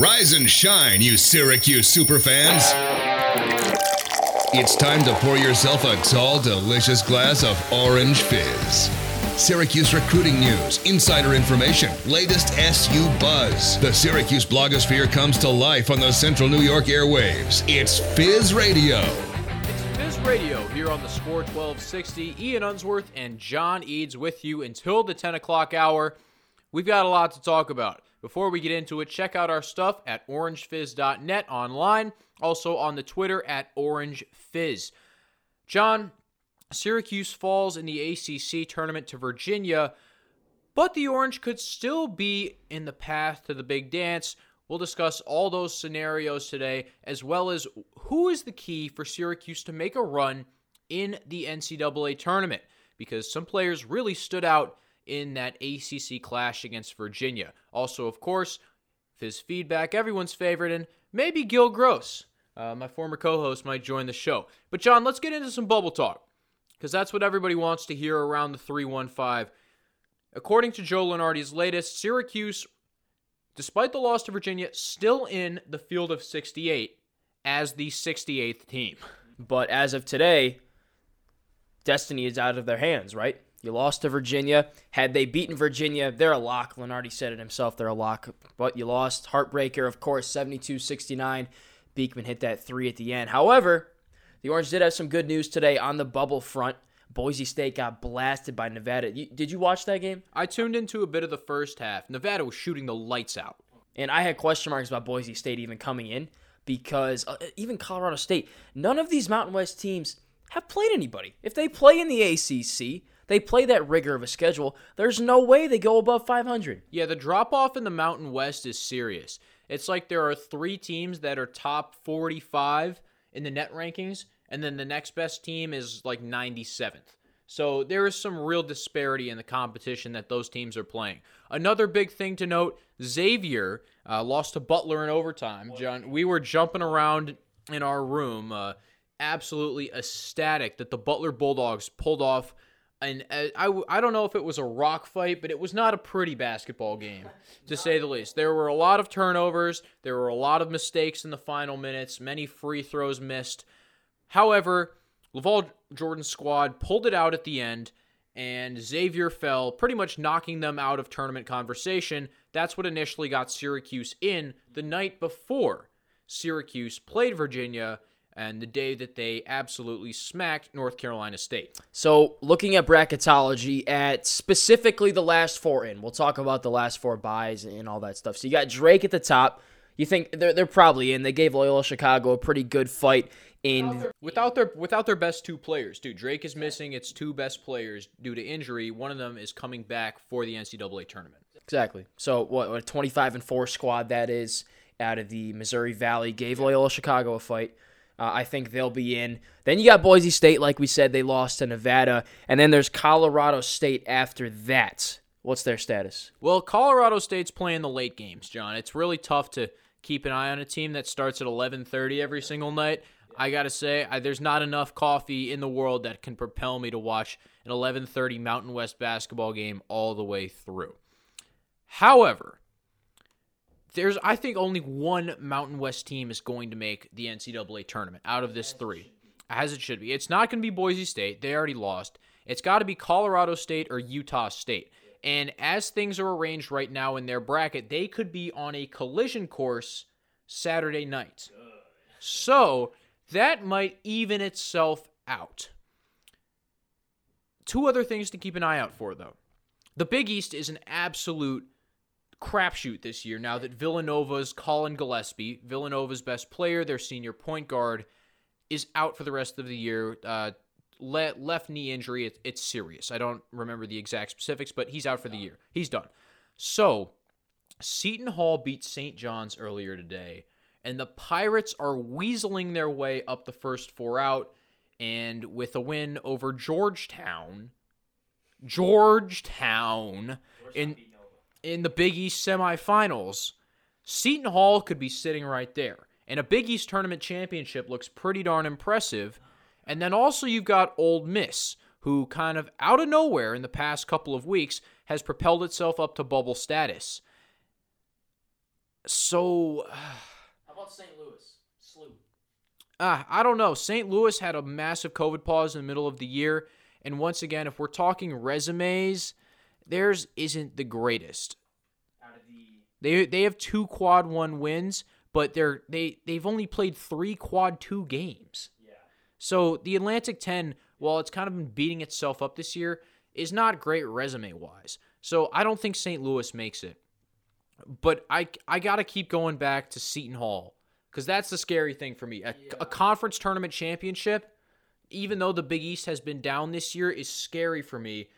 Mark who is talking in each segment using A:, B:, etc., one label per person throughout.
A: Rise and shine, you Syracuse superfans. It's time to pour yourself a tall, delicious glass of Orange Fizz. Syracuse recruiting news, insider information, latest SU buzz. The Syracuse blogosphere comes to life on the Central New York airwaves. It's Fizz Radio.
B: It's Fizz Radio here on the Score 1260. Ian Unsworth and John Eads with you until the 10 o'clock hour. We've got a lot to talk about. Before we get into it, check out our stuff at orangefizz.net online, also on the Twitter at orangefizz. John, Syracuse falls in the ACC tournament to Virginia, but the Orange could still be in the path to the big dance. We'll discuss all those scenarios today, as well as who is the key for Syracuse to make a run in the NCAA tournament, because some players really stood out in that ACC clash against Virginia. Also, of course, Fizz feedback, everyone's favorite, and maybe Gil Gross, uh, my former co host, might join the show. But, John, let's get into some bubble talk, because that's what everybody wants to hear around the 315. According to Joe Lunardi's latest, Syracuse, despite the loss to Virginia, still in the field of 68 as the 68th team.
C: But as of today, destiny is out of their hands, right? You lost to Virginia. Had they beaten Virginia, they're a lock. Lunardi said it himself, they're a lock. But you lost. Heartbreaker, of course, 72 69. Beekman hit that three at the end. However, the Orange did have some good news today on the bubble front. Boise State got blasted by Nevada. You, did you watch that game?
B: I tuned into a bit of the first half. Nevada was shooting the lights out.
C: And I had question marks about Boise State even coming in because uh, even Colorado State, none of these Mountain West teams have played anybody. If they play in the ACC, they play that rigor of a schedule. There's no way they go above 500.
B: Yeah, the drop off in the Mountain West is serious. It's like there are three teams that are top 45 in the net rankings, and then the next best team is like 97th. So there is some real disparity in the competition that those teams are playing. Another big thing to note Xavier uh, lost to Butler in overtime. John, we were jumping around in our room, uh, absolutely ecstatic that the Butler Bulldogs pulled off and uh, I, I don't know if it was a rock fight, but it was not a pretty basketball game, to say the least. There were a lot of turnovers. There were a lot of mistakes in the final minutes, many free throws missed. However, LaVall Jordan's squad pulled it out at the end, and Xavier fell, pretty much knocking them out of tournament conversation. That's what initially got Syracuse in the night before Syracuse played Virginia and the day that they absolutely smacked North Carolina State.
C: So, looking at bracketology at specifically the last four in, we'll talk about the last four byes and all that stuff. So, you got Drake at the top. You think they're, they're probably in. They gave Loyola Chicago a pretty good fight in
B: without their without their best two players. Dude, Drake is missing its two best players due to injury. One of them is coming back for the NCAA tournament.
C: Exactly. So, what, what a 25 and 4 squad that is out of the Missouri Valley gave Loyola Chicago a fight. Uh, I think they'll be in. Then you got Boise State, like we said, they lost to Nevada. And then there's Colorado State after that. What's their status?
B: Well, Colorado State's playing the late games, John. It's really tough to keep an eye on a team that starts at 11:30 every single night. I got to say, I, there's not enough coffee in the world that can propel me to watch an 11:30 Mountain West basketball game all the way through. However, there's I think only one Mountain West team is going to make the NCAA tournament out of this three, as it should be. It's not going to be Boise State; they already lost. It's got to be Colorado State or Utah State. And as things are arranged right now in their bracket, they could be on a collision course Saturday night. So that might even itself out. Two other things to keep an eye out for, though. The Big East is an absolute crapshoot this year now that Villanova's Collin Gillespie, Villanova's best player, their senior point guard, is out for the rest of the year. Uh, le- left knee injury, it, it's serious. I don't remember the exact specifics, but he's out for the year. He's done. So, Seton Hall beat St. John's earlier today, and the Pirates are weaseling their way up the first four out. And with a win over Georgetown, Georgetown in in the Big East semifinals, Seton Hall could be sitting right there. And a Big East tournament championship looks pretty darn impressive. And then also you've got Ole Miss, who kind of out of nowhere in the past couple of weeks has propelled itself up to bubble status. So,
C: How about St. Louis? Slew.
B: uh, I don't know. St. Louis had a massive COVID pause in the middle of the year. And once again, if we're talking resumes, theirs isn't the greatest.
C: Out of the
B: They they have two quad one wins, but they're they they've only played three quad two games.
C: yeah.
B: So the Atlantic 10, while it's kind of been beating itself up this year, is not great resume wise. So I don't think St. Louis makes it. But I I got to keep going back to Seton Hall cuz that's the scary thing for me. A, a conference tournament championship, even though the Big East has been down this year is scary for me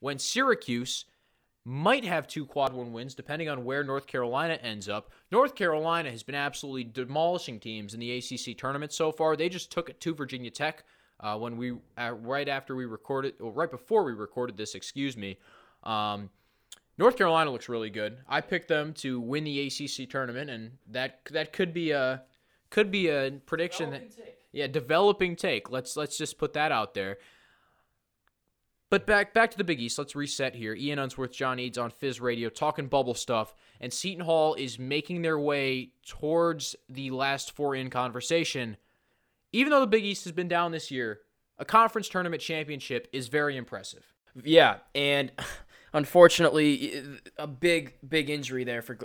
B: when Syracuse might have two quad one wins depending on where North Carolina ends up. North Carolina has been absolutely demolishing teams in the ACC tournament so far. They just took it to Virginia Tech uh, when we uh, right after we recorded, or right before we recorded this, excuse me. Um, North Carolina looks really good. I picked them to win the ACC tournament, and that that could be a could be a prediction that yeah, developing take. Let's let's just put that out there. But back back to the Big East. Let's reset here. Ian Unsworth, John Eads on Fizz Radio, talking bubble stuff, and Seton Hall is making their way towards the last four in conversation. Even though the Big East has been down this year, a conference tournament championship is very impressive.
C: Yeah, and unfortunately, a big, big injury there for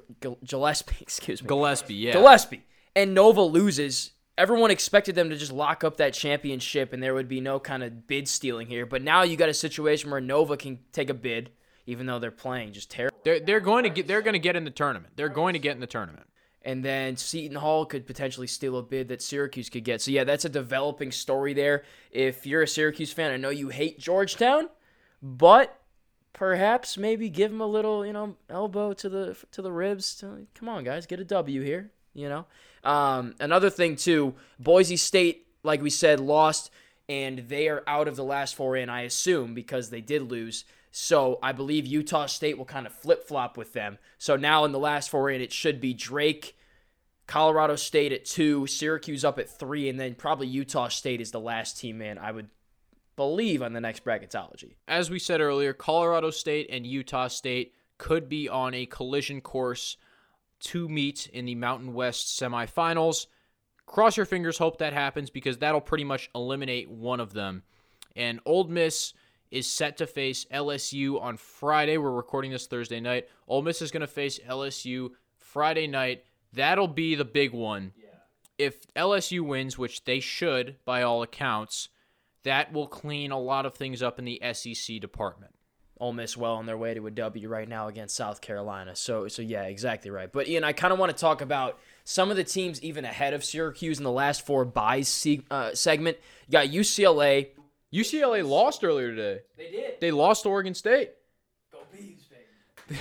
C: Gillespie. Excuse me,
B: Gillespie, yeah.
C: Gillespie. And Nova loses. Everyone expected them to just lock up that championship, and there would be no kind of bid stealing here. But now you got a situation where Nova can take a bid, even though they're playing just terrible.
B: They're they're going to get they're going to get in the tournament. They're going to get in the tournament.
C: and then Seton Hall could potentially steal a bid that Syracuse could get. So yeah, that's a developing story there. If you're a Syracuse fan, I know you hate Georgetown, but perhaps maybe give them a little, you know, elbow to the to the ribs. To, come on, guys, get a W here. You know, um, another thing too, Boise State, like we said, lost, and they are out of the last four in. I assume because they did lose. So I believe Utah State will kind of flip flop with them. So now in the last four in, it should be Drake, Colorado State at two, Syracuse up at three, and then probably Utah State is the last team in. I would believe on the next bracketology.
B: As we said earlier, Colorado State and Utah State could be on a collision course to meet in the Mountain West semifinals. Cross your fingers, hope that happens because that'll pretty much eliminate one of them. And Ole Miss is set to face LSU on Friday. We're recording this Thursday night. Ole Miss is going to face LSU Friday night. That'll be the big one. If LSU wins, which they should by all accounts, that will clean a lot of things up in the SEC department.
C: Ole Miss well on their way to a W right now against South Carolina. So so yeah, exactly right. But Ian, I kind of want to talk about some of the teams even ahead of Syracuse in the last four byes se- uh, segment. You got UCLA.
B: UCLA lost earlier today.
C: They did.
B: They lost to Oregon State.
C: Go Beavs,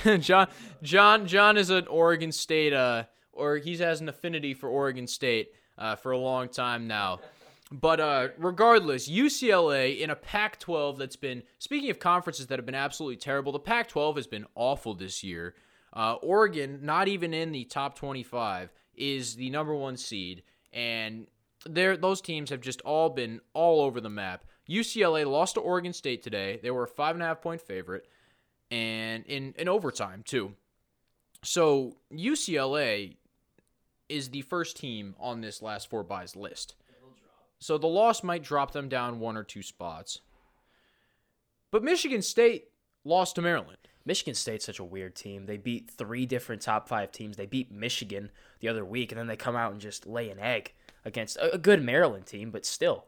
C: baby.
B: John John John is an Oregon State uh or he has an affinity for Oregon State uh, for a long time now. But uh, regardless, UCLA in a Pac-12 that's been speaking of conferences that have been absolutely terrible. The Pac-12 has been awful this year. Uh, Oregon, not even in the top 25, is the number one seed, and those teams have just all been all over the map. UCLA lost to Oregon State today. They were a five and a half point favorite, and in in overtime too. So UCLA is the first team on this last four byes list. So the loss might drop them down one or two spots. But Michigan State lost to Maryland.
C: Michigan State's such a weird team. They beat three different top five teams. They beat Michigan the other week, and then they come out and just lay an egg against a, good Maryland team, but still.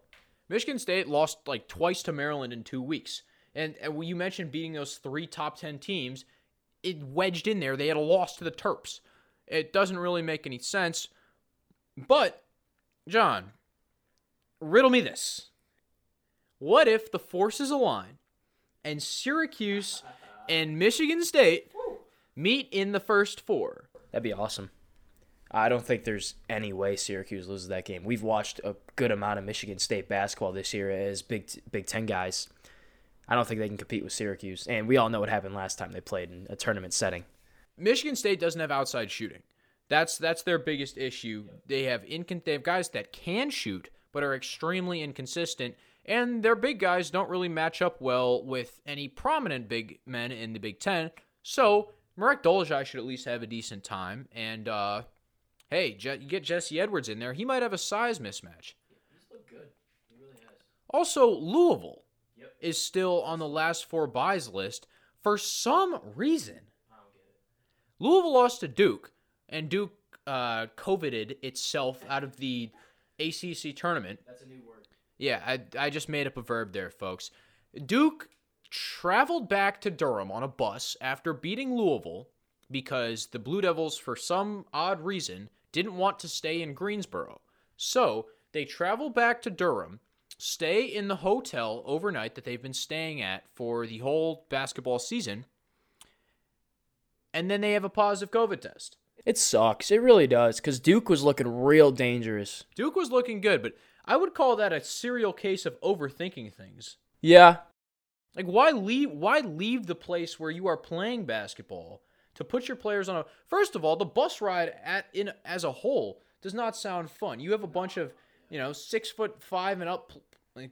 B: Michigan State lost like twice to Maryland in two weeks. And, and when you mentioned beating those three top 10 teams, it wedged in there. They had a loss to the Terps. It doesn't really make any sense. But, John, riddle me this. What if the forces align and Syracuse and Michigan State meet in the first four?
C: That'd be awesome. I don't think there's any way Syracuse loses that game. We've watched a good amount of Michigan State basketball this year as Big Big Ten guys. I don't think they can compete with Syracuse, and we all know what happened last time they played in a tournament setting.
B: Michigan State doesn't have outside shooting. That's that's their biggest issue. They have incon- they have guys that can shoot but are extremely inconsistent, and their big guys don't really match up well with any prominent big men in the Big Ten. So Marek Dolezaj should at least have a decent time. And uh, hey, Je- you get Jesse Edwards in there, he might have a size mismatch.
C: He's looked good. He really.
B: Also, Louisville
C: Yep.
B: is still on the last four byes list for some reason.
C: I don't get it.
B: Louisville lost to Duke, and Duke uh, coveted itself out of the ACC tournament.
C: That's a new word.
B: Yeah, I, I just made up a verb there, folks. Duke traveled back to Durham on a bus after beating Louisville because the Blue Devils, for some odd reason, didn't want to stay in Greensboro. So they travel back to Durham, stay in the hotel overnight that they've been staying at for the whole basketball season, and then they have a positive COVID test.
C: It sucks. It really does because Duke was looking real dangerous.
B: Duke was looking good, but I would call that a serial case of overthinking things.
C: Yeah.
B: Like why leave why leave the place where you are playing basketball to put your players on a First of all, the bus ride at in as a whole does not sound fun. You have a bunch of, you know, 6 foot 5 and up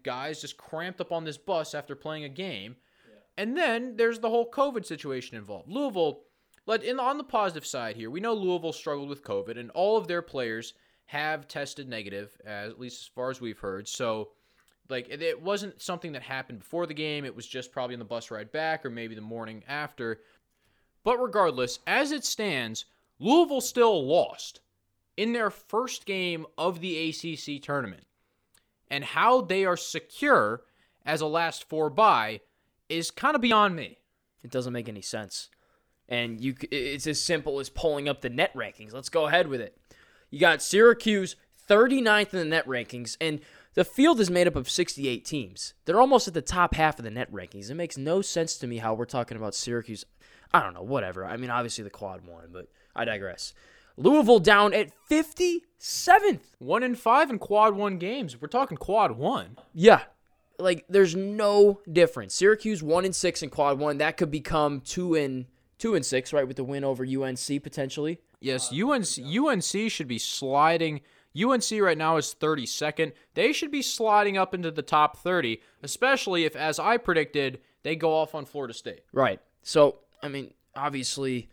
B: guys just cramped up on this bus after playing a game. And then there's the whole COVID situation involved. Louisville, let in on the positive side here, we know Louisville struggled with COVID, and all of their players have tested negative, at least as far as we've heard. So, like, it, it wasn't something that happened before the game. It was just probably on the bus ride back, or maybe the morning after. But regardless, as it stands, Louisville still lost in their first game of the ACC tournament. And how they are secure as a last four bye is kind of beyond me.
C: It doesn't make any sense. And you it's as simple as pulling up the net rankings. Let's go ahead with it. You got Syracuse 39th in the net rankings, and the field is made up of 68 teams. They're almost at the top half of the net rankings. It makes no sense to me how we're talking about Syracuse. I don't know, whatever. I mean, obviously the quad won, but I digress. Louisville down at 57th.
B: One in five in quad one games. We're talking quad one.
C: Yeah. Like there's no difference. Syracuse one in six in quad one. That could become two and two and six, right? With the win over UNC potentially.
B: Yes, UNC UNC should be sliding. UNC right now is 32nd. They should be sliding up into the top 30, especially if, as I predicted, they go off on Florida State.
C: Right. So I mean, obviously,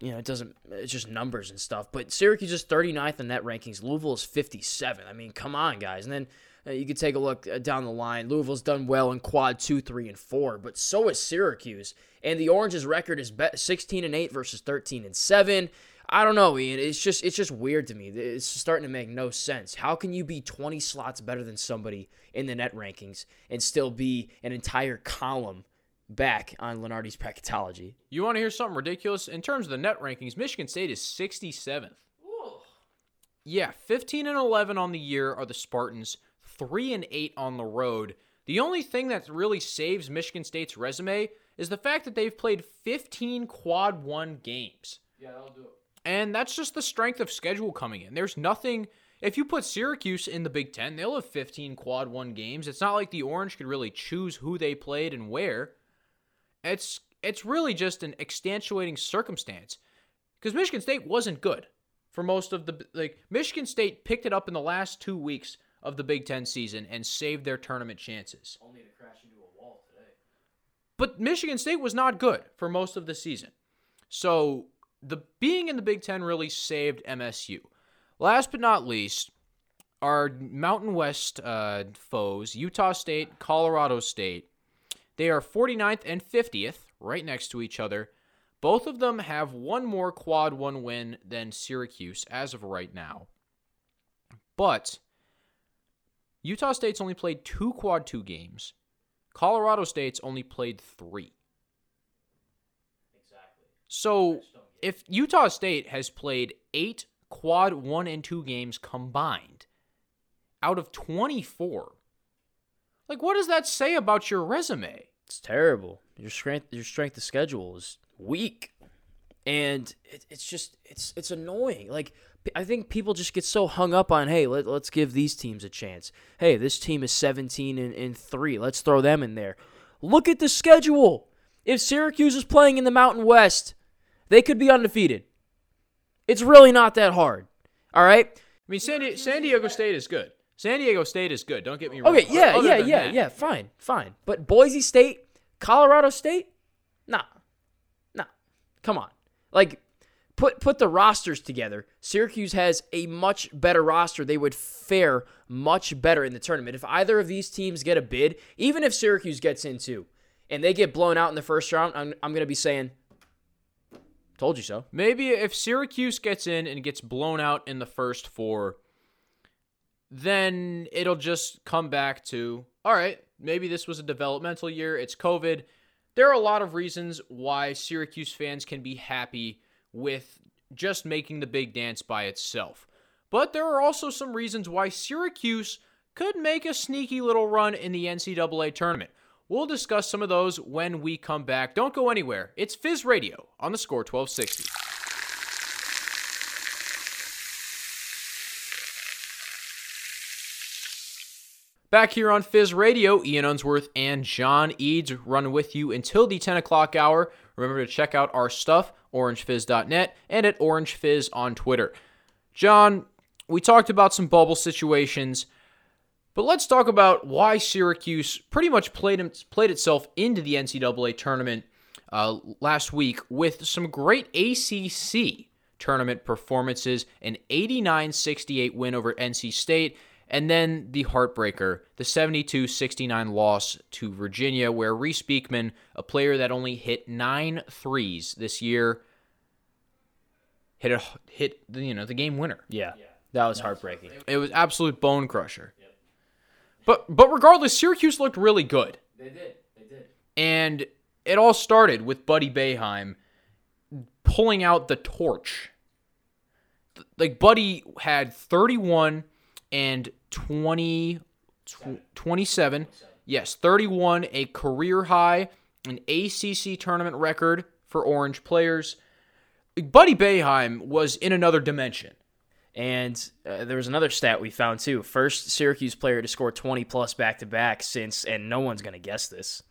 C: you know, it doesn't it's just numbers and stuff. But Syracuse is 39th in net rankings. Louisville is 57. I mean, come on, guys. And then uh, you could take a look uh, down the line. Louisville's done well in quad two, three, and four, but so is Syracuse. And the Oranges' record is 16 and eight versus 13 and seven. I don't know, Ian. It's just it's just weird to me. It's starting to make no sense. How can you be 20 slots better than somebody in the net rankings and still be an entire column back on Lunardi's bracketology?
B: You want to hear something ridiculous? In terms of the net rankings, Michigan State is 67th. Ooh. Yeah, 15 and 11 on the year are the Spartans, 3 and 8 on the road. The only thing that really saves Michigan State's resume is the fact that they've played 15 quad 1 games.
C: Yeah, that'll do it.
B: And that's just the strength of schedule coming in. There's nothing. If you put Syracuse in the Big Ten, they'll have 15 quad one games. It's not like the Orange could really choose who they played and where. It's it's really just an extenuating circumstance because Michigan State wasn't good for most of the like Michigan State picked it up in the last two weeks of the Big Ten season and saved their tournament chances.
C: Only to crash into a wall today.
B: But Michigan State was not good for most of the season. So the being in the Big Ten really saved MSU. Last but not least, our Mountain West uh, foes, Utah State, Colorado State. They are 49th and 50th, right next to each other. Both of them have one more quad one win than Syracuse as of right now. But Utah State's only played two quad two games. Colorado State's only played three.
C: Exactly.
B: So if Utah State has played eight quad one and two games combined out of 24, like what does that say about your resume?
C: It's terrible. Your strength, your strength of schedule is weak, and it, it's just it's it's annoying. Like p- I think people just get so hung up on, hey, let, let's give these teams a chance. Hey, this team is 17 and, and three. Let's throw them in there. Look at the schedule. If Syracuse is playing in the Mountain West, they could be undefeated. It's really not that hard. All right.
B: I mean, San, Di- San Diego State is good. San Diego State is good. Don't get me wrong.
C: Okay, yeah,
B: Other
C: yeah, yeah,
B: that-
C: yeah. Fine, fine. But Boise State, Colorado State, nah, nah. Come on, Like put put the rosters together. Syracuse has a much better roster. They would fare much better in the tournament. If either of these teams get a bid, even if Syracuse gets in too, and they get blown out in the first round, I'm, I'm going to be saying, told you so.
B: Maybe if Syracuse gets in and gets blown out in the first four, then it'll just come back to all right, maybe this was a developmental year. It's COVID. There are a lot of reasons why Syracuse fans can be happy with just making the big dance by itself. But there are also some reasons why Syracuse could make a sneaky little run in the NCAA tournament. We'll discuss some of those when we come back. Don't go anywhere. It's Fizz Radio on the score 1260. Back here on Fizz Radio, Ian Unsworth and John Eads run with you until the 10 o'clock hour. Remember to check out our stuff, orangefizz.net, and at orangefizz on Twitter. John, we talked about some bubble situations, but let's talk about why Syracuse pretty much played, played itself into the NCAA tournament uh, last week with some great ACC tournament performances an 89 68 win over NC State and then the heartbreaker, the 72 69 loss to Virginia, where Reece Beekman, a player that only hit nine threes this year, hit a hit you know the game winner.
C: Yeah, that was heartbreaking.
B: It was absolute bone crusher. But but regardless, Syracuse looked really good.
C: They did. They did.
B: And it all started with Buddy Boeheim pulling out the torch. Like Buddy had 31 and 20, tw- 27. Yes, 31, a career high, an ACC tournament record for Orange players. Buddy Boeheim was in another dimension.
C: And uh, there was another stat we found too. First Syracuse player to score 20 plus back to back since, and no one's going to guess this.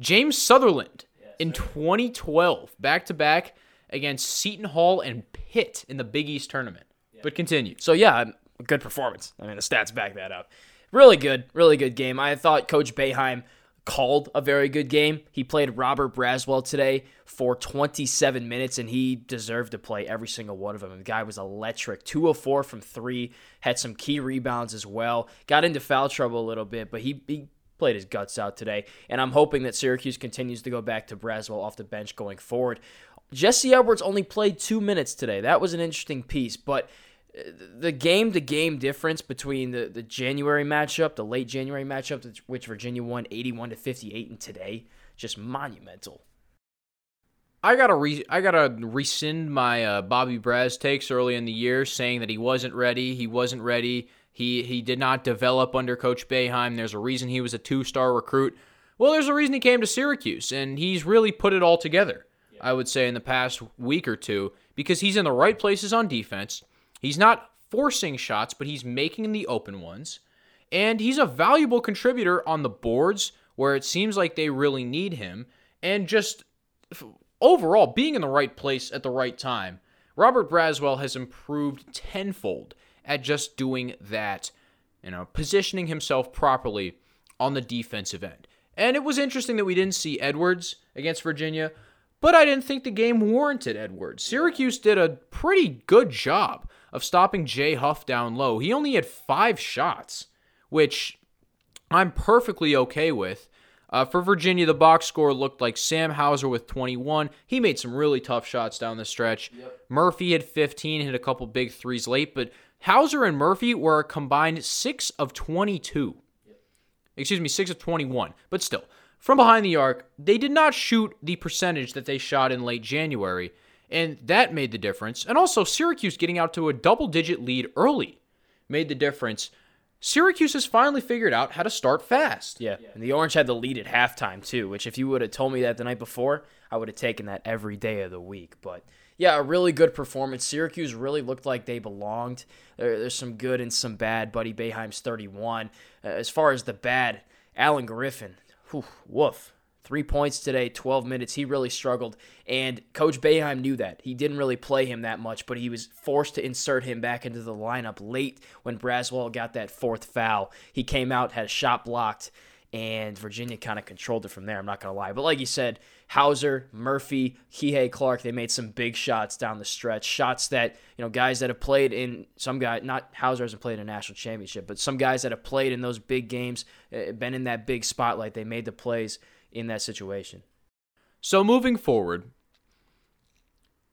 B: James Southerland in 2012, back to back against Seton Hall and Pitt in the Big East tournament. But continue.
C: So yeah, good performance. I mean, the stats back that up. Really good, really good game. I thought Coach Boeheim called a very good game. He played Robert Braswell today for 27 minutes, and he deserved to play every single one of them. The guy was electric. 2 of 4 from three, had some key rebounds as well. Got into foul trouble a little bit, but he, he played his guts out today. And I'm hoping that Syracuse continues to go back to Braswell off the bench going forward. Jesse Edwards only played two minutes today. That was an interesting piece, but the game to game difference between the, the January matchup, the late January matchup, which Virginia won 81 to 58, and today, just monumental.
B: I gotta re- I gotta rescind my uh, Bobby Braz takes early in the year, saying that he wasn't ready. He wasn't ready. He he did not develop under Coach Boeheim. There's a reason he was a two star recruit. Well, there's a reason he came to Syracuse, and he's really put it all together. Yeah. I would say in the past week or two because he's in the right places on defense. He's not forcing shots, but he's making the open ones. And he's a valuable contributor on the boards where it seems like they really need him. And just overall, being in the right place at the right time. Robert Braswell has improved tenfold at just doing that, you know, positioning himself properly on the defensive end. And it was interesting that we didn't see Edwards against Virginia, but I didn't think the game warranted Edwards. Syracuse did a pretty good job of stopping Jay Huff down low. He only had five shots, which I'm perfectly okay with. Uh, for Virginia, the box score looked like Sam Hauser with 21. He made some really tough shots down the stretch. Yep. Murphy had 15, hit a couple big threes late, but Hauser and Murphy were a combined 6 of 22. Yep. Excuse me, 6 of 21. But still, from behind the arc, they did not shoot the percentage that they shot in late January. And that made the difference. And also, Syracuse getting out to a double digit lead early made the difference. Syracuse has finally figured out how to start fast.
C: Yeah. And the Orange had the lead at halftime, too, which if you would have told me that the night before, I would have taken that every day of the week. But yeah, a really good performance. Syracuse really looked like they belonged. There, there's some good and some bad. Buddy Boeheim's 31. Uh, as far as the bad, Alan Griffin, whew, woof. Three points today, 12 minutes. He really struggled. And Coach Boeheim knew that. He didn't really play him that much, but he was forced to insert him back into the lineup late when Braswell got that fourth foul. He came out, had a shot blocked, and Virginia kind of controlled it from there. I'm not gonna lie, but like you said, Hauser, Murphy, Kihei Clark, they made some big shots down the stretch. Shots that you know guys that have played in some guy, not Hauser hasn't played in a national championship, but some guys that have played in those big games, uh, been in that big spotlight, they made the plays in that situation.
B: So moving forward,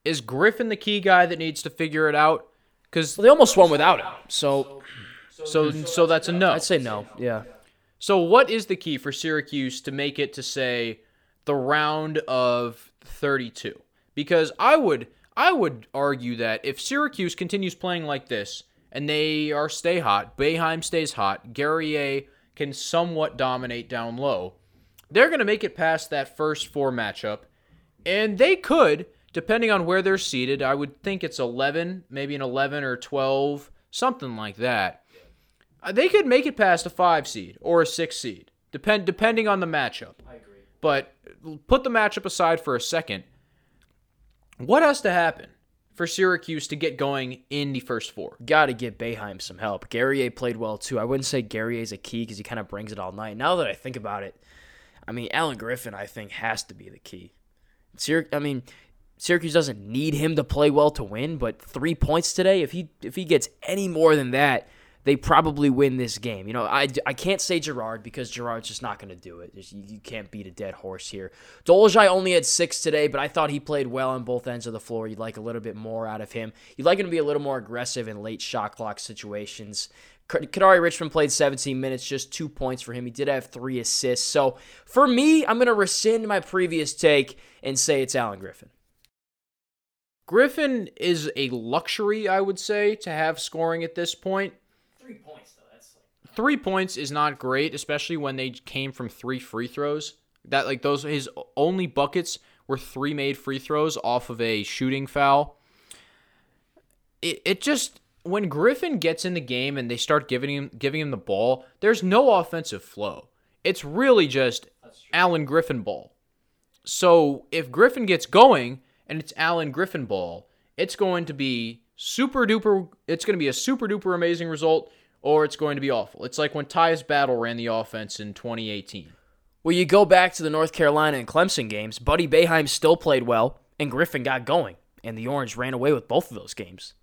B: is Griffin the key guy that needs to figure it out? Because
C: well, they almost won without him, so
B: so so that's a no.
C: I'd say no. Yeah.
B: So what is the key for Syracuse to make it to say the round of 32? Because I would I would argue that if Syracuse continues playing like this and they are stay hot, Boeheim stays hot, Guerrier can somewhat dominate down low, they're going to make it past that first four matchup, and they could, depending on where they're seated. I would think it's 11, maybe an 11 or 12, something like that. Uh, They could make it past a five seed or a six seed, depend depending on the matchup. I agree. But put the matchup aside for a second. What has to happen for Syracuse to get going in the first four?
C: Got to get Boeheim some help. Guerrier played well too. I wouldn't say Guerrier's a key because he kind of brings it all night. Now that I think about it, I mean, Alan Griffin, I think, has to be the key. Syrac- I mean, Syracuse doesn't need him to play well to win, but three points today, if he if he gets any more than that, they probably win this game. You know, I, I can't say Girard because Girard's just not going to do it. You, you can't beat a dead horse here. Dolezaj only had six today, but I thought he played well on both ends of the floor. You'd like a little bit more out of him. You'd like him to be a little more aggressive in late shot clock situations. K- Kadary Richmond played 17 minutes, just two points for him. He did have three assists. So for me, I'm going to rescind my previous take and say it's Alan Griffin.
B: Griffin is a luxury, I would say, to have scoring at this point.
C: Three points, though. That's like.
B: Three points is not great, especially when they came from three free throws. That like those his only buckets were three made free throws off of a shooting foul. It it just when Griffin gets in the game and they start giving him giving him the ball, there's no offensive flow. It's really just Alan Griffin ball. So if Griffin gets going and it's Alan Griffin ball, it's going to be super duper. It's going to be a super duper amazing result, or it's going to be awful. It's like when Tyus Battle ran the offense in 2018.
C: Well, you go back to the North Carolina and Clemson games. Buddy Boeheim still played well, and Griffin got going, and the Orange ran away with both of those games.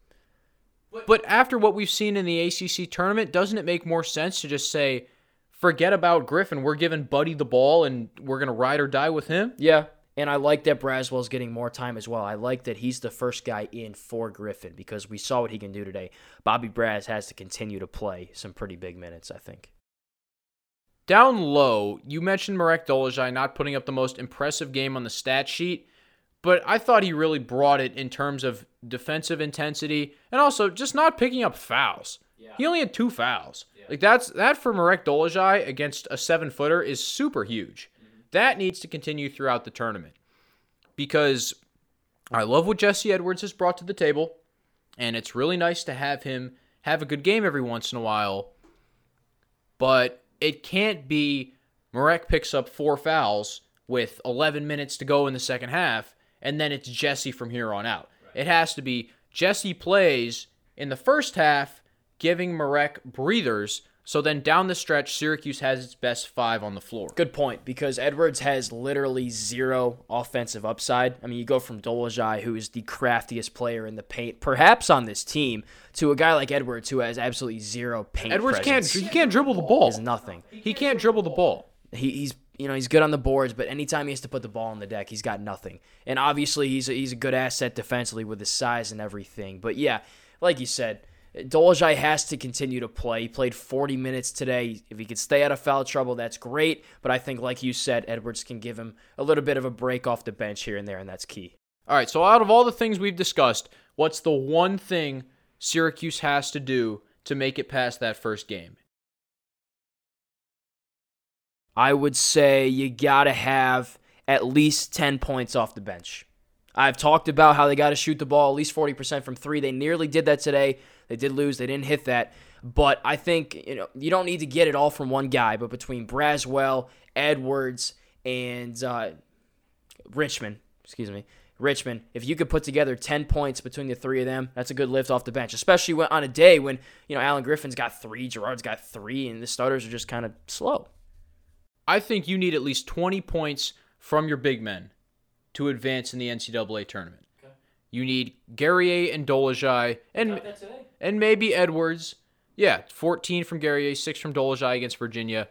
B: But after what we've seen in the ACC tournament, doesn't it make more sense to just say, forget about Griffin. We're giving Buddy the ball, and we're going to ride or die with him?
C: Yeah, and I like that Braswell's getting more time as well. I like that he's the first guy in for Griffin because we saw what he can do today. Bobby Braz has to continue to play some pretty big minutes, I think.
B: Down low, you mentioned Marek Dolezaj not putting up the most impressive game on the stat sheet, but I thought he really brought it in terms of defensive intensity and also just not picking up fouls. He only had two fouls. Like that's that for Marek Dolezaj against a seven footer is super huge. Mm-hmm. That needs to continue throughout the tournament because I love what Jesse Edwards has brought to the table, and it's really nice to have him have a good game every once in a while. But it can't be Marek picks up four fouls with 11 minutes to go in the second half, and then it's Jesse from here on out. It has to be Jesse plays in the first half, giving Marek breathers. So then down the stretch, Syracuse has its best five on the floor.
C: Good point, because Edwards has literally zero offensive upside. I mean, you go from Dolezaj, who is the craftiest player in the paint, perhaps on this team, to a guy like Edwards, who has absolutely zero paint.
B: Edwards can't he can't dribble the ball.
C: Is nothing.
B: He can't dribble the ball.
C: He, he's you know he's good on the boards, but anytime he has to put the ball on the deck, he's got nothing. And obviously he's a, he's a good asset defensively with his size and everything. But yeah, like you said, Dolezaj has to continue to play. He played 40 minutes today. If he could stay out of foul trouble, that's great. But I think, like you said, Edwards can give him a little bit of a break off the bench here and there, and that's key.
B: All right, so out of all the things we've discussed, what's the one thing Syracuse has to do to make it past that first game?
C: I would say you got to have at least 10 points off the bench. I've talked about how they got to shoot the ball at least 40% from three. They nearly did that today. They did lose. They didn't hit that. But I think you know you don't need to get it all from one guy. But between Braswell, Edwards, and uh, Richmond, excuse me, Richmond, if you could put together 10 points between the three of them, that's a good lift off the bench. Especially on a day when you know Alan Griffin's got three, Girard's got three, and the starters are just kind of slow.
B: I think you need at least 20 points from your big men to advance in the NCAA tournament. Okay. You need Guerrier and Dolezaj and and maybe Edwards. Yeah, 14 from Guerrier, 6 from Dolezaj against Virginia.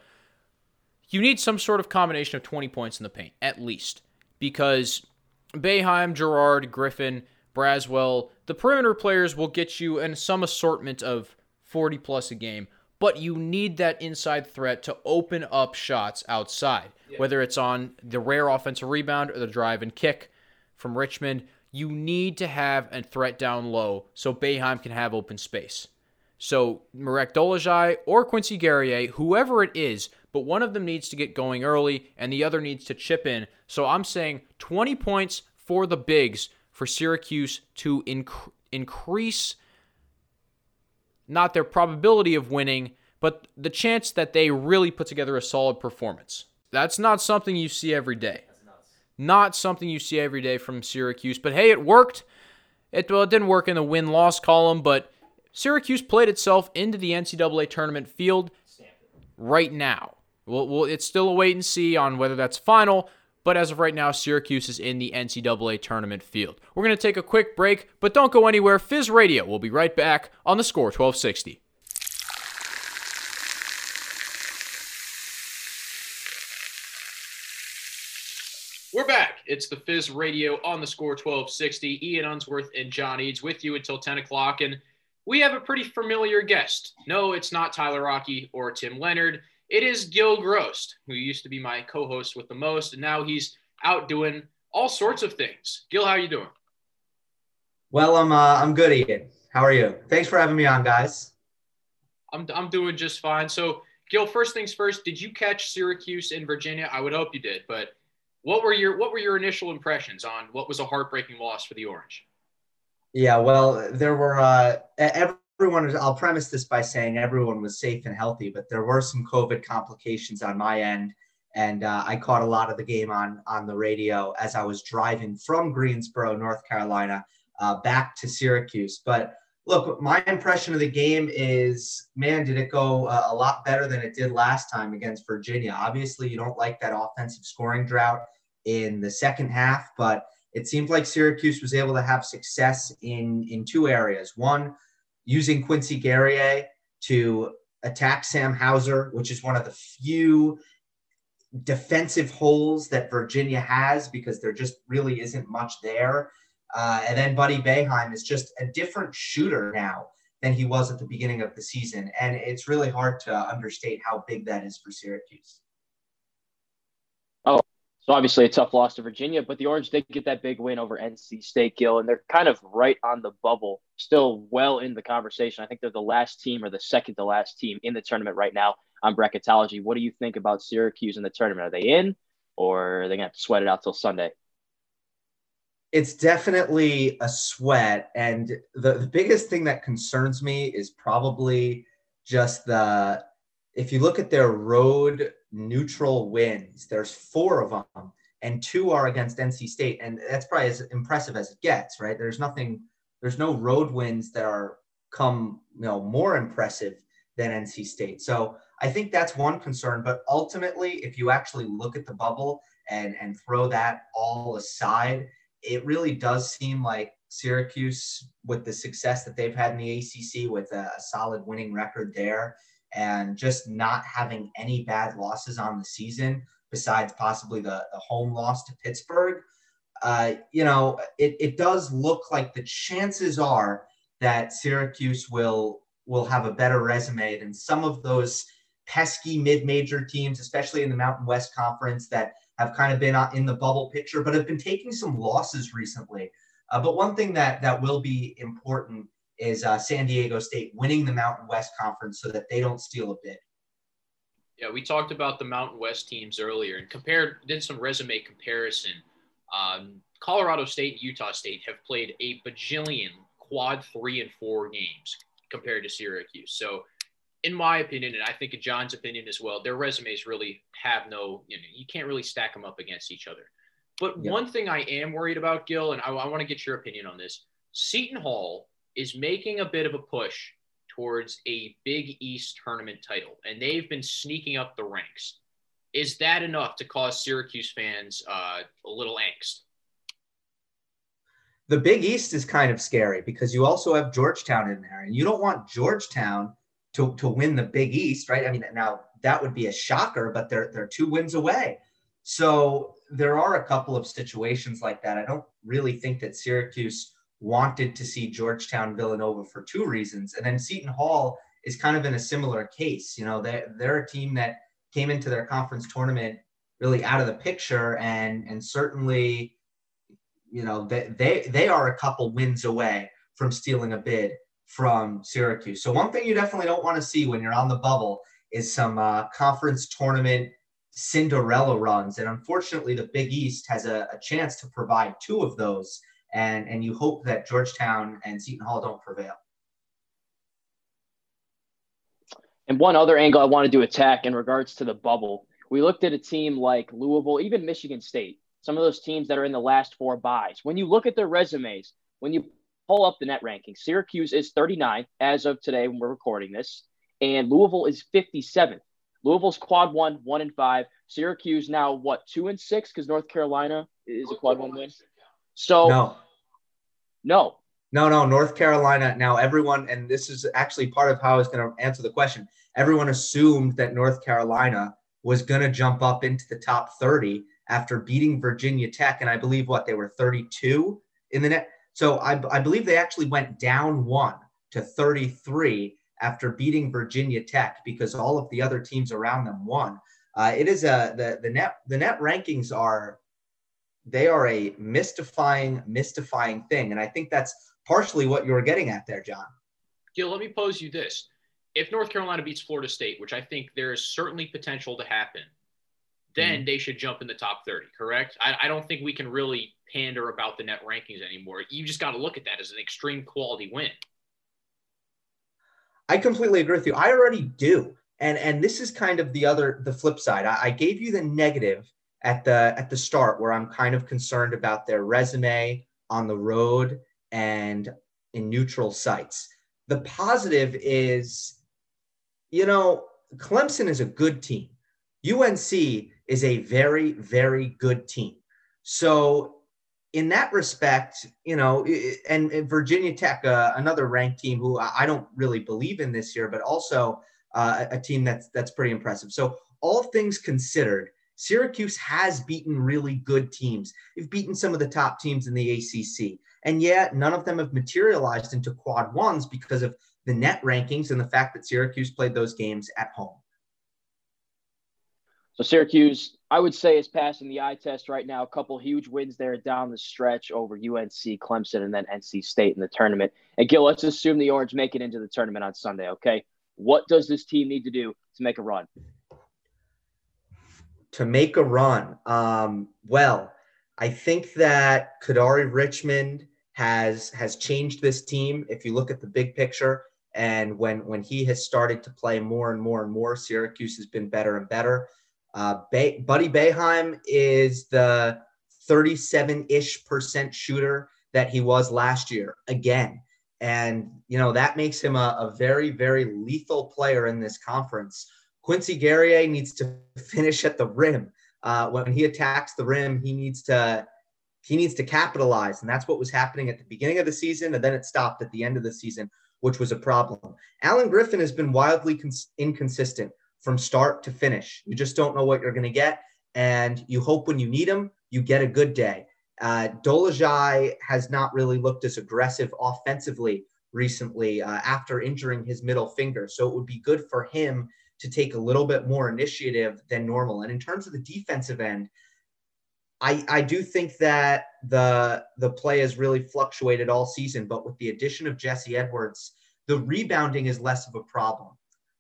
B: You need some sort of combination of 20 points in the paint, at least. Because Boeheim, Girard, Griffin, Braswell, the perimeter players will get you in some assortment of 40 plus a game, but you need that inside threat to open up shots outside, yeah. whether it's on the rare offensive rebound or the drive and kick from Richmond. You need to have a threat down low so Boeheim can have open space. So Marek Dolezaj or Quincy Guerrier, whoever it is, but one of them needs to get going early and the other needs to chip in. So I'm saying 20 points for the bigs for Syracuse to inc- increase not their probability of winning, but the chance that they really put together a solid performance. That's not something you see every day. Not something you see every day from Syracuse. But hey, it worked. It well, it didn't work in the win-loss column, but Syracuse played itself into the NCAA tournament field right now. Well, well, it's still a wait and see on whether that's final, but as of right now, Syracuse is in the NCAA tournament field. We're going to take a quick break, but don't go anywhere. Fizz Radio will be right back on the score 1260. We're back. It's the Fizz Radio on the score 1260. Ian Unsworth and John Eads with you until 10 o'clock. And we have a pretty familiar guest. No, it's not Tyler Rocky or Tim Leonard. It is Gil Gross, who used to be my co-host with the most, and now he's out doing all sorts of things. Gil, how are you doing?
D: Well, I'm uh, I'm good, Ian. How are you? Thanks for having me on, guys.
B: I'm I'm doing just fine. So, Gil, first things first, did you catch Syracuse in Virginia? I would hope you did, but what were your what were your initial impressions on what was a heartbreaking loss for the Orange?
D: Yeah, well, there were uh, every everyone i'll premise this by saying everyone was safe and healthy but there were some covid complications on my end. And uh, i caught a lot of the game on on the radio as i was driving from greensboro north carolina uh, back to syracuse. But look my impression of the game is man did it go uh, a lot better than it did last time against virginia. Obviously you don't like that offensive scoring drought in the second half but it seemed like syracuse was able to have success in in two areas. One using Quincy Guerrier to attack Sam Hauser, which is one of the few defensive holes that Virginia has because there just really isn't much there. Uh, and then Buddy Boeheim is just a different shooter now than he was at the beginning of the season. And it's really hard to understate how big that is for Syracuse.
C: Oh, so obviously a tough loss to Virginia, but the Orange did get that big win over NC State, Gil, and they're kind of right on the bubble, still well in the conversation. I think they're the last team or the second to last team in the tournament right now on bracketology. What do you think about Syracuse in the tournament? Are they in, or are they have to sweat it out till Sunday?
D: It's definitely a sweat, and the, the biggest thing that concerns me is probably just the if you look at their road neutral wins, there's four of them, and two are against NC State, and that's probably as impressive as it gets, right? There's nothing, there's no road wins that are come, you know, more impressive than NC State. So I think that's one concern. But ultimately, if you actually look at the bubble and and throw that all aside, it really does seem like Syracuse, with the success that they've had in the ACC, with a, solid winning record there, and just not having any bad losses on the season besides possibly the, the home loss to Pittsburgh, uh, you know, it, it does look like the chances are that Syracuse will will have a better resume than some of those pesky mid-major teams, especially in the Mountain West Conference that have kind of been in the bubble picture, but have been taking some losses recently. Uh, but one thing that that will be important is uh, San Diego State winning the Mountain West Conference so that they don't steal a bid.
B: Yeah, we talked about the Mountain West teams earlier and compared, did some resume comparison. Um, Colorado State and Utah State have played a bajillion quad three and four games compared to Syracuse. So, in my opinion, and I think in John's opinion as well, their resumes really have no, you know, you can't really stack them up against each other. But yeah. one thing I am worried about, Gil, and I, I want to get your opinion on this Seton Hall is making a bit of a push towards a Big East tournament title, and they've been sneaking up the ranks. Is that enough to cause Syracuse fans uh, a little angst?
D: The Big East is kind of scary because you also have Georgetown in there, and you don't want Georgetown to, to win the Big East, right? I mean, now that would be a shocker, but they're they're two wins away. So there are a couple of situations like that. I don't really think that Syracuse wanted to see Georgetown Villanova for two reasons. And then Seton Hall is kind of in a similar case. You know, they're, they're a team that came into their conference tournament really out of the picture and and certainly you know they they, they are a couple wins away from stealing a bid from Syracuse. So one thing you definitely don't want to see when you're on the bubble is some uh, conference tournament Cinderella runs. And unfortunately, the Big East has a, a, chance to provide two of those. And, and you hope that Georgetown and Seton Hall don't prevail.
C: And one other angle I wanted to attack in regards to the bubble, we looked at a team like Louisville, even Michigan State, some of those teams that are in the last four byes. When you look at their resumes, when you pull up the net ranking, Syracuse is 39 as of today when we're recording this, and Louisville is 57th. Louisville's quad one, one and five. Syracuse now what two and six because North Carolina is a quad one win. So
D: no,
C: no,
D: no, no. North Carolina now everyone, and this is actually part of how I was going to answer the question. Everyone assumed that North Carolina was going to jump up into the top thirty after beating Virginia Tech, and I believe what they were thirty-two in the net. So I, I believe they actually went down one to thirty-three after beating Virginia Tech because all of the other teams around them won. Uh, it is a the the net the net rankings are they are a mystifying mystifying thing, and I think that's partially what you were getting at there, John.
B: Gil, let me pose you this: If North Carolina beats Florida State, which I think there is certainly potential to happen, then mm-hmm. they should jump in the top 30, correct? I, I, don't think we can really pander about the net rankings anymore. You just got to look at that as an extreme quality win.
D: I completely agree with you. I already do. And and this is kind of the other the flip side. I, I gave you the negative at the at the start where I'm kind of concerned about their resume on the road and in neutral sites. The positive is, you know, Clemson is a good team. UNC is a very, very good team. So in that respect, you know, and, and Virginia Tech, uh, another ranked team who I don't really believe in this year, but also uh, a team that's that's pretty impressive. So all things considered, Syracuse has beaten really good teams. They've beaten some of the top teams in the ACC, and yet none of them have materialized into quad ones because of the net rankings and the fact that Syracuse played those games at home.
C: So Syracuse, I would say, is passing the eye test right now. A couple huge wins there down the stretch over UNC, Clemson, and then NC State in the tournament. And Gil, let's assume the Orange make it into the tournament on Sunday. Okay, what does this team need to do to make a run?
D: To make a run, um, well, I think that Kadary Richmond has has changed this team. If you look at the big picture, and when when he has started to play more and more and more, Syracuse has been better and better. Uh, ba- Buddy Boeheim is the 37 ish percent shooter that he was last year again. And, you know, that makes him a, a very, very lethal player in this conference. Quincy Guerrier needs to finish at the rim. Uh, when he attacks the rim, he needs to he needs to capitalize, and that's what was happening at the beginning of the season, and then it stopped at the end of the season, which was a problem. Alan Griffin has been wildly cons- inconsistent from start to finish. You just don't know what you're going to get. And you hope when you need him, you get a good day. Uh, Dolezaj has not really looked as aggressive offensively recently uh, after injuring his middle finger. So it would be good for him to take a little bit more initiative than normal. And in terms of the defensive end, I, I do think that the the play has really fluctuated all season, but with the addition of Jesse Edwards, the rebounding is less of a problem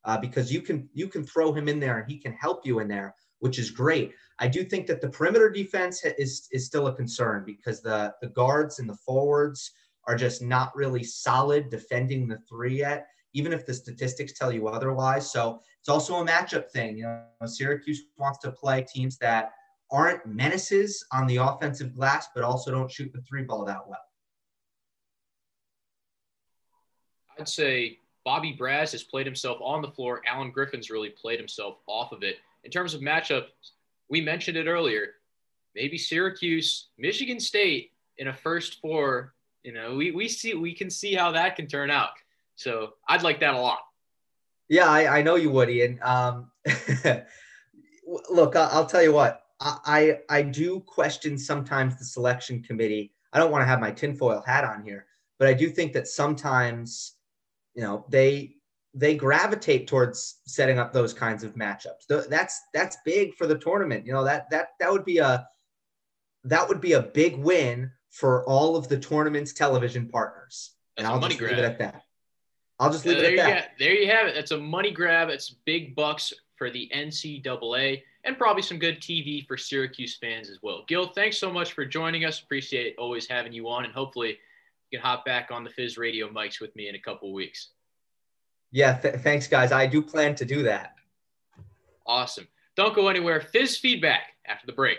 D: uh, because you can you can throw him in there and he can help you in there, which is great. I do think that the perimeter defense is is still a concern because the the guards and the forwards are just not really solid defending the three yet, even if the statistics tell you otherwise. So it's also a matchup thing. You know, Syracuse wants to play teams that aren't menaces on the offensive glass, but also don't shoot the three ball that well.
B: I'd say Bobby Braz has played himself on the floor. Alan Griffin's really played himself off of it. in terms of matchups, we mentioned it earlier. Maybe Syracuse, Michigan State in a first four. You know, we, we see we can see how that can turn out. So I'd like that a lot.
D: Yeah, I, I know you would, Ian. Um, look, I'll tell you what. I I do question sometimes the selection committee. I don't want to have my tinfoil hat on here, but I do think that sometimes, you know, they they gravitate towards setting up those kinds of matchups. That's that's big for the tournament. You know that that that would be a that would be a big win for all of the tournament's television partners.
B: That's
D: and I'll
B: just
D: grab.
B: leave
D: it at that. I'll just leave
B: there
D: it at that.
B: Got, there you have it. That's a money grab. It's big bucks for the NCAA and probably some good TV for Syracuse fans as well. Gil, thanks so much for joining us. Appreciate always having you on, and hopefully you can hop back on the Fizz Radio mics with me in a couple weeks.
D: Yeah, th- thanks, guys. I do plan to do that.
B: Awesome. Don't go anywhere. Fizz feedback after the break.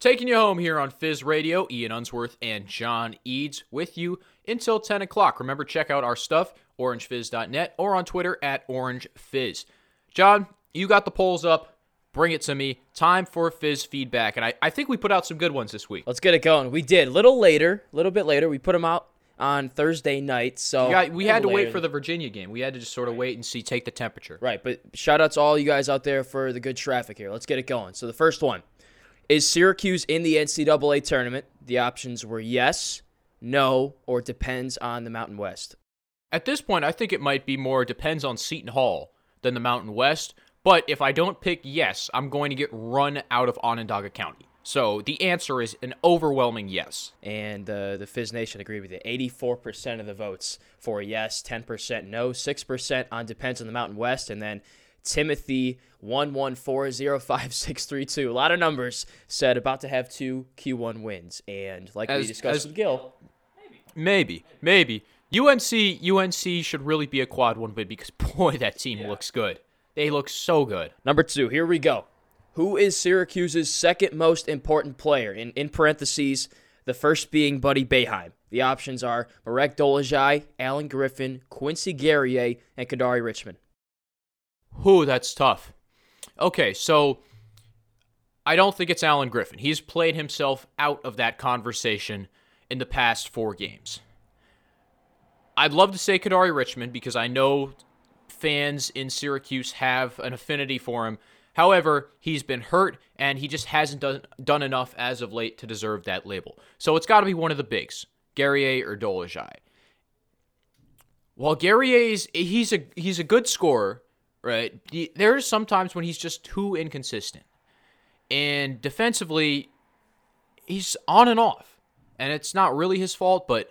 B: Taking you home here on Fizz Radio, Ian Unsworth and John Eads with you until 10 o'clock. Remember, check out our stuff, orangefizz.net, or on Twitter at orangefizz. John, you got the polls up. Bring it to me. Time for Fizz feedback. And I, I think we put out some good ones this week.
C: Let's get it going. We did. A little later, a little bit later. We put them out on Thursday night. So
B: got, we had to wait for the Virginia game. We had to just sort of wait and see, take the temperature.
C: Right. But shout out to all you guys out there for the good traffic here. Let's get it going. So the first one is Syracuse in the NCAA tournament? The options were yes, no, or depends on the Mountain West.
B: At this point, I think it might be more depends on Seton Hall than the Mountain West. But if I don't pick yes, I'm going to get run out of Onondaga County. So the answer is an overwhelming yes.
C: And uh, the Fizz Nation agreed with it. 84% of the votes for yes, 10% no, 6% on depends on the Mountain West, and then Timothy one one four zero five six three two. A lot of numbers said about to have two Q1 wins, and like
B: as,
C: we discussed
B: as,
C: with Gil,
B: maybe, maybe UNC UNC should really be a quad one win because boy, that team yeah. looks good. They look so good.
C: Number two, here we go. Who is Syracuse's second most important player? In in parentheses, the first being Buddy Boeheim. The options are Marek Dolezaj, Alan Griffin, Quincy Guerrier, and Kadary Richmond.
B: Who that's tough. Okay, so I don't think it's Alan Griffin. He's played himself out of that conversation in the past four games. I'd love to say Kadary Richmond because I know fans in Syracuse have an affinity for him. However, he's been hurt and he just hasn't done, done enough as of late to deserve that label. So it's got to be one of the bigs, Guerrier or Dolezaj. While Guerrier is he's a he's a good scorer, right? There are some times when he's just too inconsistent. And defensively, he's on and off. And it's not really his fault, but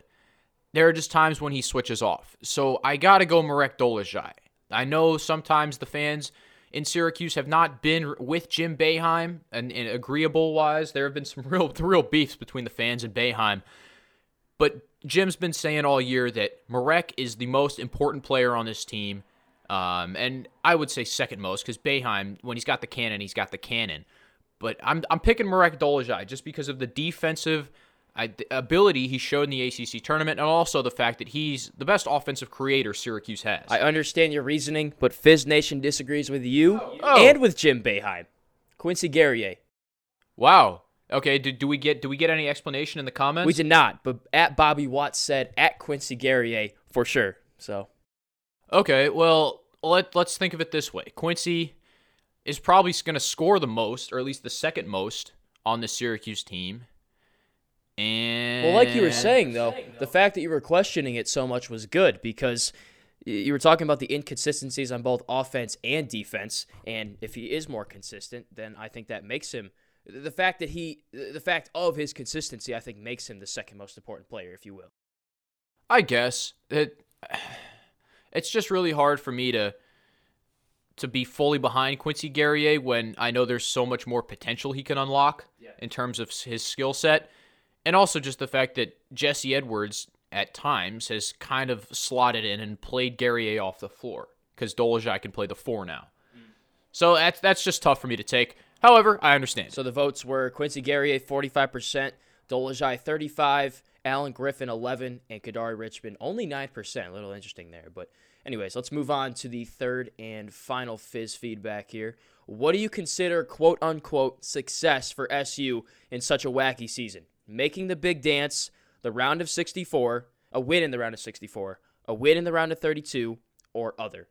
B: there are just times when he switches off. So I got to go Marek Dolezaj. I know sometimes the fans in Syracuse have not been with Jim Boeheim, and, and agreeable wise, there have been some real, real beefs between the fans and Boeheim. But Jim's been saying all year that Marek is the most important player on this team um, and I would say second most because Boeheim, when he's got the cannon, he's got the cannon. But I'm, I'm picking Marek Dolezaj just because of the defensive ability he showed in the ACC tournament, and also the fact that he's the best offensive creator Syracuse has.
C: I understand your reasoning, but Fizz Nation disagrees with you oh. and with Jim Boeheim. Quincy Guerrier.
B: Wow. Okay. Do, do we get do we get any explanation in the comments?
C: We did not, but at Bobby Watts said at Quincy Guerrier for sure. So.
B: Okay, well, let, let's think of it this way. Quincy is probably going to score the most, or at least the second most, on the Syracuse team. And
C: well, like you were saying though, the fact that you were questioning it so much was good because you were talking about the inconsistencies on both offense and defense, and if he is more consistent, then I think that makes him the fact that he the fact of his consistency, I think makes him the second most important player, if you will.
B: I guess it it's just really hard for me to to be fully behind Quincy Guerrier when I know there's so much more potential he can unlock yeah. in terms of his skill set. And also just the fact that Jesse Edwards at times has kind of slotted in and played Guerrier off the floor because Dolezaj can play the four now. So that's that's just tough for me to take. However, I understand.
C: So the votes were Quincy Guerrier 45%, Dolezaj 35, Alan Griffin 11, and Kadary Richmond only 9%. A little interesting there. But, anyways, let's move on to the third and final Fizz feedback here. What do you consider quote unquote success for SU in such a wacky season? Making the big dance, the round of 64, a win in the round of 64, a win in the round of 32, or other?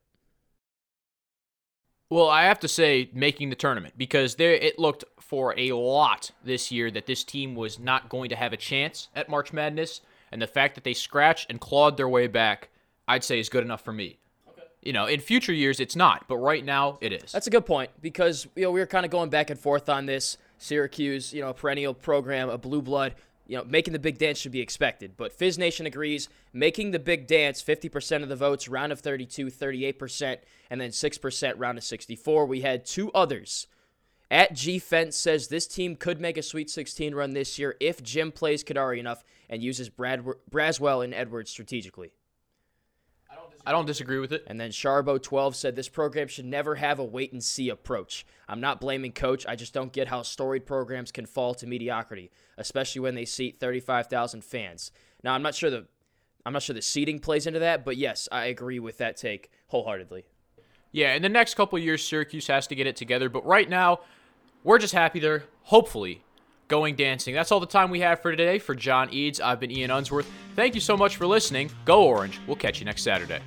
B: Well, I have to say making the tournament because there it looked for a lot this year that this team was not going to have a chance at March Madness, and the fact that they scratched and clawed their way back, I'd say is good enough for me. Okay. You know, in future years it's not, but right now it is.
C: That's a good point because you know we were kind of going back and forth on this. Syracuse, you know, a perennial program, a blue blood you know, making the big dance should be expected. But Fizz Nation agrees. Making the big dance, 50% of the votes, round of 32, 38%, and then 6% round of 64. We had two others. At G Fence says this team could make a Sweet 16 run this year if Jim plays Kadary enough and uses Brad Braswell and Edwards strategically.
B: I don't disagree with it.
C: And then Charbo12 said this program should never have a wait and see approach. I'm not blaming coach. I just don't get how storied programs can fall to mediocrity, especially when they seat 35,000 fans. Now, I'm not sure the I'm not sure the seating plays into that, but yes, I agree with that take wholeheartedly.
B: Yeah, in the next couple years Syracuse has to get it together, but right now we're just happy they're hopefully going dancing. That's all the time we have for today. For John Eads, I've been Ian Unsworth. Thank you so much for listening. Go Orange. We'll catch you next Saturday.